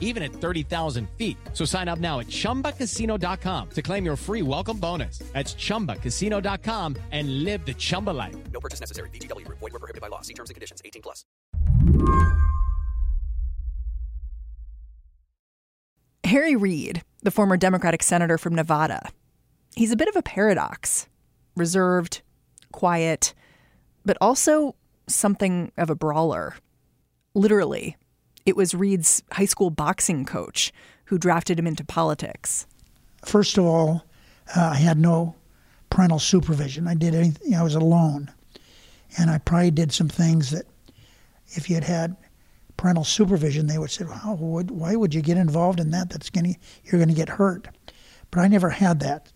even at 30,000 feet. So sign up now at chumbacasino.com to claim your free welcome bonus. That's chumbacasino.com and live the Chumba life. No purchase necessary. VGW Group. Void were prohibited by law. See terms and conditions. 18 plus. Harry Reid, the former Democratic senator from Nevada, he's a bit of a paradox reserved, quiet, but also something of a brawler. Literally, it was Reid's high school boxing coach who drafted him into politics. First of all, uh, I had no parental supervision. I did anything, I was alone. And I probably did some things that if you had had parental supervision, they would say, well, would, why would you get involved in that? That's gonna, you're going to get hurt. But I never had that.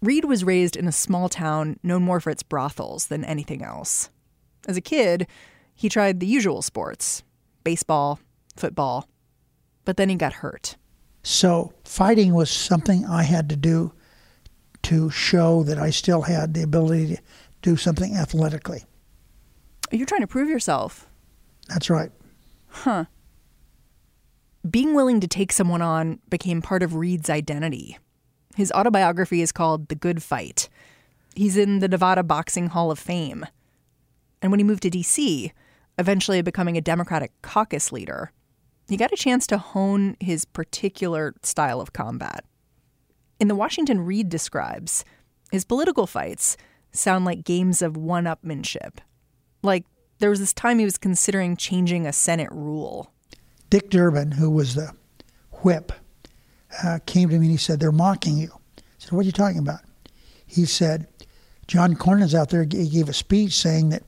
Reid was raised in a small town known more for its brothels than anything else. As a kid, he tried the usual sports baseball, football, but then he got hurt. So fighting was something I had to do to show that I still had the ability to do something athletically. You're trying to prove yourself. That's right. Huh. Being willing to take someone on became part of Reid's identity. His autobiography is called The Good Fight. He's in the Nevada Boxing Hall of Fame. And when he moved to D.C., eventually becoming a Democratic caucus leader, he got a chance to hone his particular style of combat. In the Washington Reid describes, his political fights sound like games of one upmanship. Like there was this time he was considering changing a Senate rule. Dick Durbin, who was the whip, uh, came to me and he said, They're mocking you. I said, What are you talking about? He said, John Cornyn's out there, he gave a speech saying that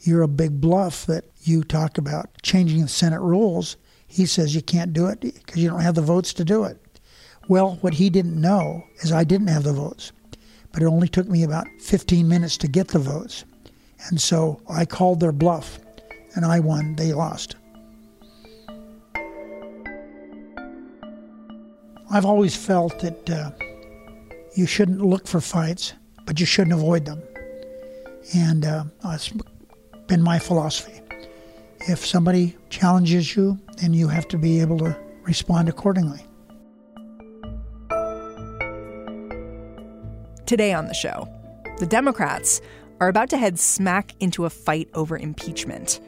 you're a big bluff that you talk about changing the Senate rules. He says you can't do it because you don't have the votes to do it. Well, what he didn't know is I didn't have the votes, but it only took me about 15 minutes to get the votes. And so I called their bluff and I won, they lost. I've always felt that uh, you shouldn't look for fights, but you shouldn't avoid them. And uh, that's been my philosophy. If somebody challenges you, then you have to be able to respond accordingly. Today on the show, the Democrats are about to head smack into a fight over impeachment.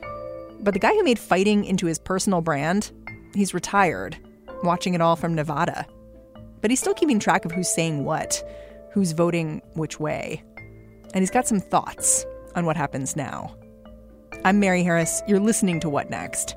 But the guy who made fighting into his personal brand, he's retired, watching it all from Nevada. But he's still keeping track of who's saying what, who's voting which way. And he's got some thoughts on what happens now. I'm Mary Harris. You're listening to What Next?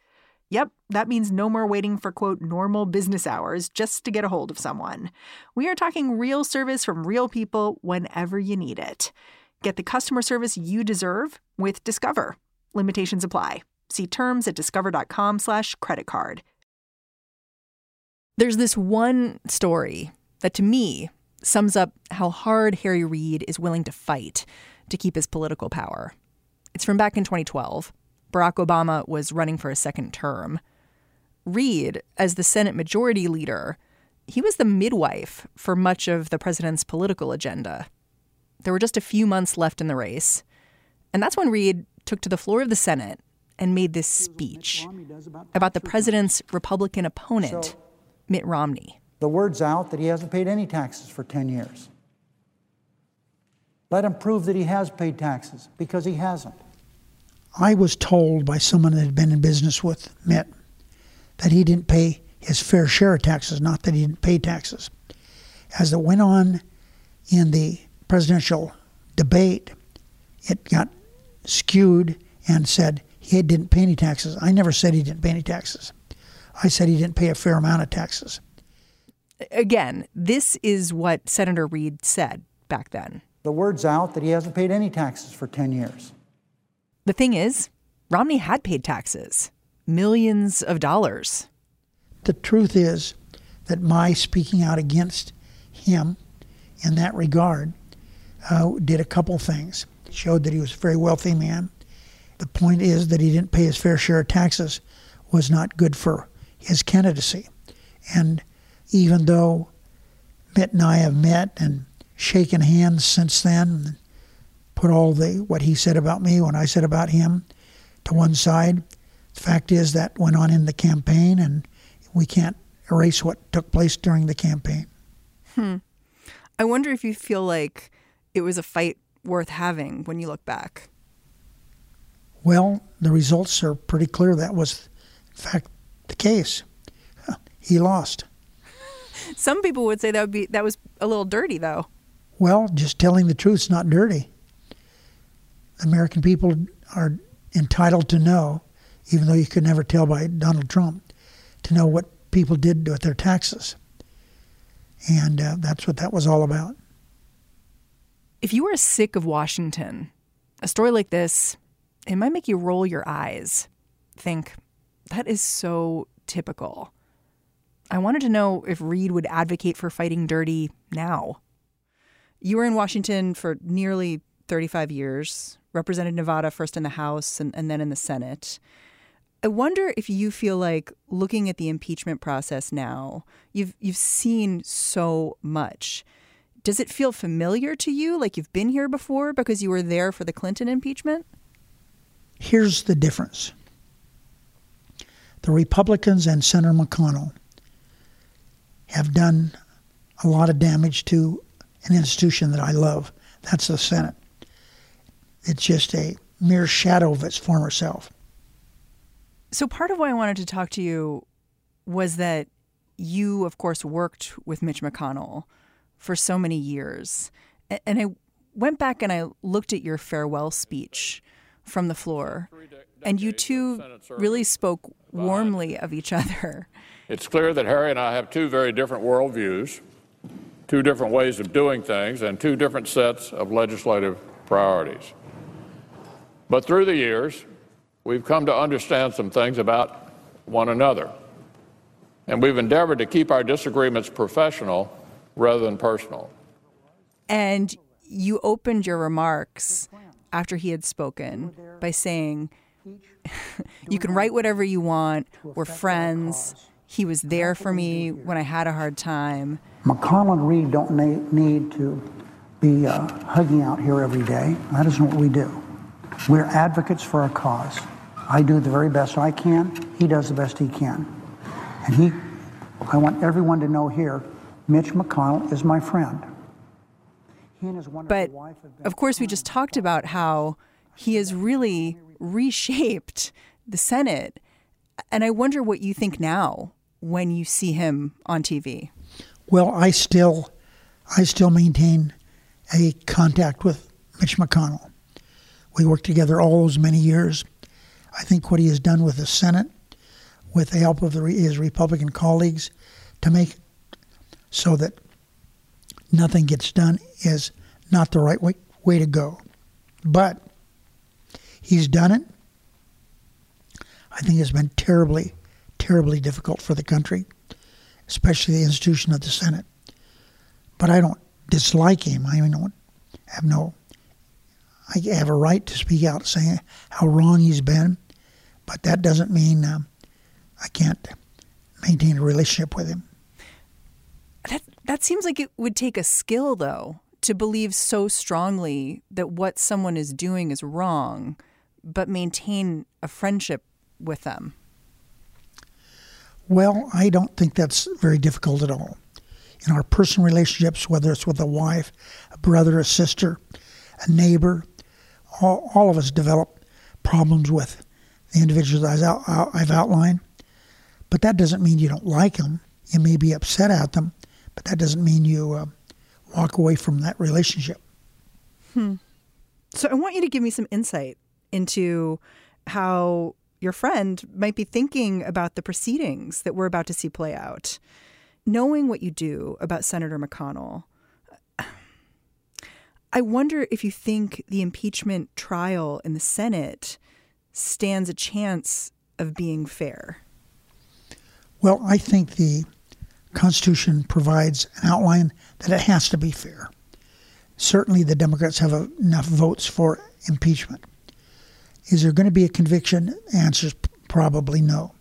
Yep, that means no more waiting for quote normal business hours just to get a hold of someone. We are talking real service from real people whenever you need it. Get the customer service you deserve with Discover. Limitations apply. See terms at discover.com/slash credit card. There's this one story that to me sums up how hard Harry Reid is willing to fight to keep his political power. It's from back in 2012. Barack Obama was running for a second term. Reid, as the Senate Majority Leader, he was the midwife for much of the president's political agenda. There were just a few months left in the race. And that's when Reid took to the floor of the Senate and made this speech about the president's Republican opponent, Mitt Romney. The word's out that he hasn't paid any taxes for 10 years. Let him prove that he has paid taxes because he hasn't. I was told by someone that had been in business with Mitt that he didn't pay his fair share of taxes, not that he didn't pay taxes. As it went on in the presidential debate, it got skewed and said he didn't pay any taxes. I never said he didn't pay any taxes. I said he didn't pay a fair amount of taxes. Again, this is what Senator Reid said back then. The word's out that he hasn't paid any taxes for 10 years. The thing is, Romney had paid taxes, millions of dollars. The truth is that my speaking out against him in that regard uh, did a couple things. It showed that he was a very wealthy man. The point is that he didn't pay his fair share of taxes was not good for his candidacy. And even though Mitt and I have met and shaken hands since then, put all the what he said about me, what I said about him, to one side. The fact is that went on in the campaign, and we can't erase what took place during the campaign. Hmm. I wonder if you feel like it was a fight worth having when you look back. Well, the results are pretty clear. That was, in fact, the case. He lost. Some people would say that would be that was a little dirty, though. Well, just telling the truth is not dirty. American people are entitled to know, even though you could never tell by Donald Trump, to know what people did with their taxes. And uh, that's what that was all about. If you are sick of Washington, a story like this, it might make you roll your eyes. Think, that is so typical. I wanted to know if Reid would advocate for fighting dirty now. You were in Washington for nearly 35 years, represented Nevada first in the House and, and then in the Senate. I wonder if you feel like looking at the impeachment process now, you've you've seen so much. Does it feel familiar to you like you've been here before because you were there for the Clinton impeachment? Here's the difference. The Republicans and Senator McConnell have done a lot of damage to an institution that I love. That's the Senate. It's just a mere shadow of its former self. So, part of why I wanted to talk to you was that you, of course, worked with Mitch McConnell for so many years. And I went back and I looked at your farewell speech from the floor, and you two really spoke warmly of each other. It's clear that Harry and I have two very different worldviews, two different ways of doing things, and two different sets of legislative priorities. But through the years, we've come to understand some things about one another. And we've endeavored to keep our disagreements professional rather than personal. And you opened your remarks after he had spoken by saying, You can write whatever you want. We're friends. He was there for me when I had a hard time. McConnell and Reid don't need to be uh, hugging out here every day. That isn't what we do. We're advocates for our cause. I do the very best I can. He does the best he can. And he, I want everyone to know here, Mitch McConnell is my friend. But of course, we just talked about how he has really reshaped the Senate. And I wonder what you think now when you see him on TV? Well, I still, I still maintain a contact with Mitch McConnell. We worked together all those many years. I think what he has done with the Senate, with the help of the, his Republican colleagues, to make so that nothing gets done is not the right way, way to go. But he's done it. I think it's been terribly terribly difficult for the country, especially the institution of the Senate. But I don't dislike him. I don't have no. I have a right to speak out saying how wrong he's been, but that doesn't mean um, I can't maintain a relationship with him. That that seems like it would take a skill, though, to believe so strongly that what someone is doing is wrong, but maintain a friendship with them. Well, I don't think that's very difficult at all. In our personal relationships, whether it's with a wife, a brother, a sister, a neighbor, all, all of us develop problems with the individuals I've outlined. But that doesn't mean you don't like them. You may be upset at them, but that doesn't mean you uh, walk away from that relationship. Hmm. So I want you to give me some insight into how your friend might be thinking about the proceedings that we're about to see play out. Knowing what you do about Senator McConnell, I wonder if you think the impeachment trial in the Senate stands a chance of being fair. Well, I think the Constitution provides an outline that it has to be fair. Certainly, the Democrats have enough votes for impeachment. Is there going to be a conviction? Answer is probably no.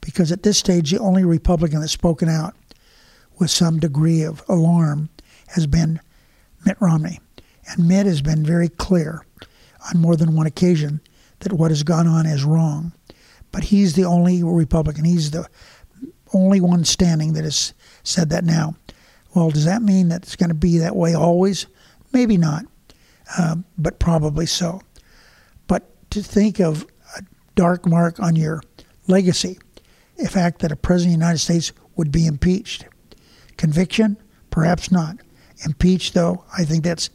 Because at this stage, the only Republican that's spoken out with some degree of alarm has been Mitt Romney. And Mitt has been very clear on more than one occasion that what has gone on is wrong. But he's the only Republican. He's the only one standing that has said that now. Well, does that mean that it's going to be that way always? Maybe not, uh, but probably so. But to think of a dark mark on your legacy, the fact that a president of the United States would be impeached. Conviction? Perhaps not. Impeached, though, I think that's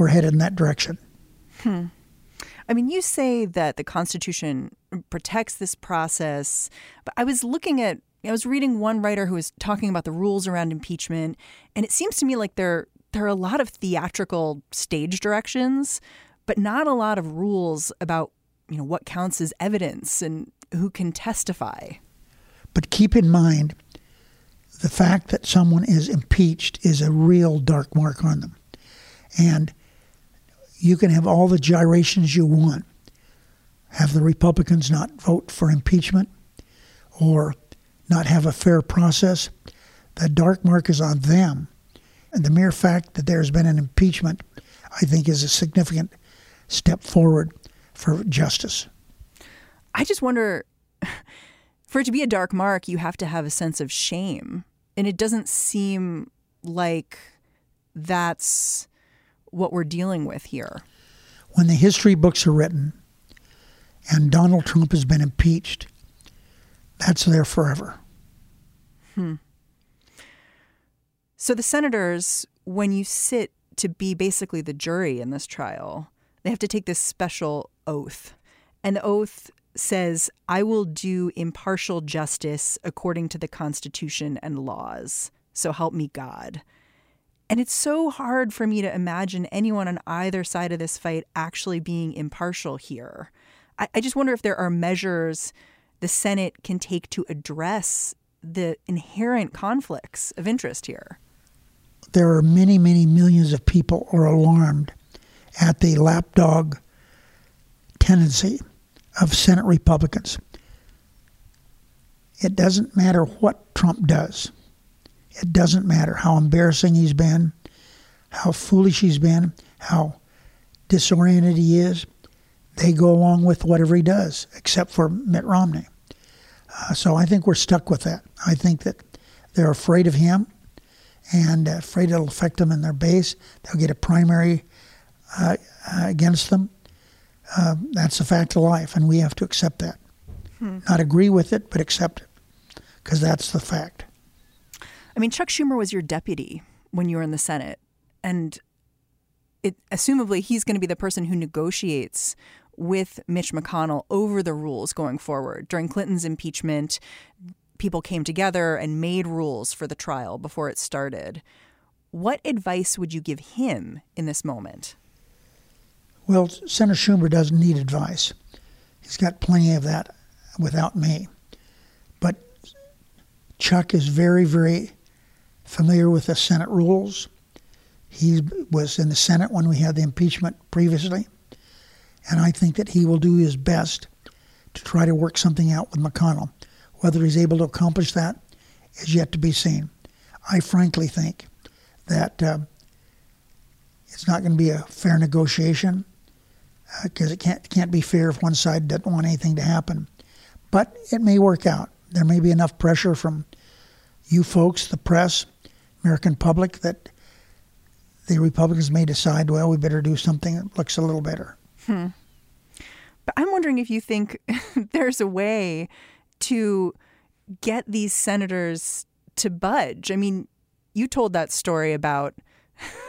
we're headed in that direction. Hmm. I mean, you say that the Constitution protects this process, but I was looking at I was reading one writer who was talking about the rules around impeachment, and it seems to me like there there are a lot of theatrical stage directions, but not a lot of rules about you know what counts as evidence and who can testify. But keep in mind, the fact that someone is impeached is a real dark mark on them, and you can have all the gyrations you want. Have the Republicans not vote for impeachment, or not have a fair process, the dark mark is on them. And the mere fact that there's been an impeachment, I think, is a significant step forward for justice. I just wonder for it to be a dark mark, you have to have a sense of shame. And it doesn't seem like that's what we're dealing with here. When the history books are written and Donald Trump has been impeached, that's there forever. Hmm. So the senators, when you sit to be basically the jury in this trial, they have to take this special oath. And the oath says, I will do impartial justice according to the Constitution and laws. So help me God. And it's so hard for me to imagine anyone on either side of this fight actually being impartial here. I, I just wonder if there are measures the Senate can take to address the inherent conflicts of interest here? There are many, many millions of people are alarmed at the lapdog tendency of Senate Republicans. It doesn't matter what Trump does. It doesn't matter how embarrassing he's been, how foolish he's been, how disoriented he is. They go along with whatever he does, except for Mitt Romney. Uh, so I think we're stuck with that. I think that they're afraid of him and afraid it'll affect them in their base. They'll get a primary uh, uh, against them. Uh, that's a fact of life, and we have to accept that. Hmm. Not agree with it, but accept it, because that's the fact. I mean, Chuck Schumer was your deputy when you were in the Senate, and it assumably he's going to be the person who negotiates with Mitch McConnell over the rules going forward. During Clinton's impeachment, people came together and made rules for the trial before it started. What advice would you give him in this moment? Well, Senator Schumer doesn't need advice. He's got plenty of that without me. But Chuck is very, very familiar with the Senate rules. He was in the Senate when we had the impeachment previously. And I think that he will do his best to try to work something out with McConnell. Whether he's able to accomplish that is yet to be seen. I frankly think that uh, it's not going to be a fair negotiation because uh, it can't can't be fair if one side doesn't want anything to happen. But it may work out. There may be enough pressure from you folks, the press, American public, that the Republicans may decide, well, we better do something that looks a little better. Hmm. But I'm wondering if you think there's a way to get these senators to budge. I mean, you told that story about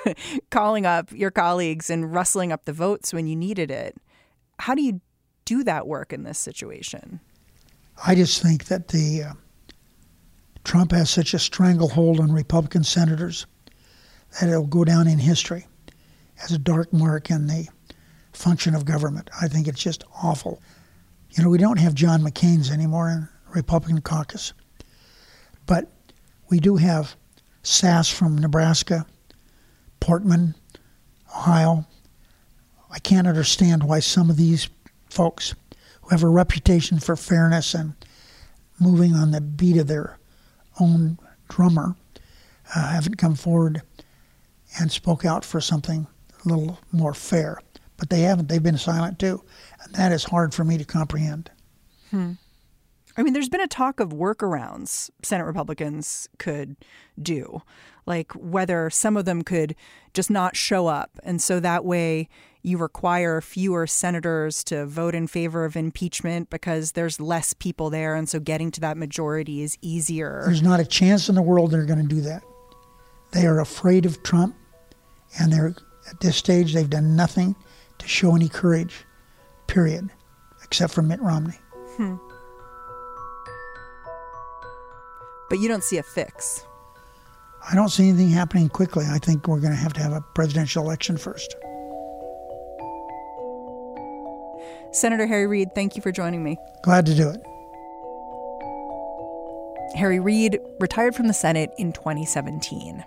calling up your colleagues and rustling up the votes when you needed it. How do you do that work in this situation? I just think that the uh, Trump has such a stranglehold on Republican senators that it'll go down in history as a dark mark in the function of government. I think it's just awful. You know, we don't have John McCain's anymore in the Republican caucus, but we do have Sasse from Nebraska, Portman, Ohio. I can't understand why some of these folks who have a reputation for fairness and moving on the beat of their own drummer uh, haven't come forward and spoke out for something a little more fair. But they haven't. They've been silent too. And that is hard for me to comprehend. Hmm. I mean, there's been a talk of workarounds Senate Republicans could do, like whether some of them could just not show up. And so that way you require fewer senators to vote in favor of impeachment because there's less people there. And so getting to that majority is easier. There's not a chance in the world they're going to do that. They are afraid of Trump, and they're at this stage, they've done nothing to show any courage, period, except for Mitt Romney. Hmm. But you don't see a fix. I don't see anything happening quickly. I think we're going to have to have a presidential election first. Senator Harry Reid, thank you for joining me. Glad to do it. Harry Reid retired from the Senate in 2017.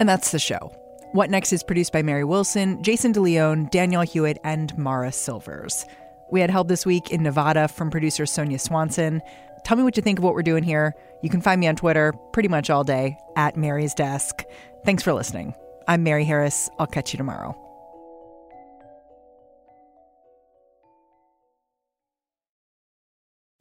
And that's the show. What Next is produced by Mary Wilson, Jason DeLeon, Danielle Hewitt, and Mara Silvers. We had help this week in Nevada from producer Sonia Swanson. Tell me what you think of what we're doing here. You can find me on Twitter pretty much all day at Mary's Desk. Thanks for listening. I'm Mary Harris. I'll catch you tomorrow.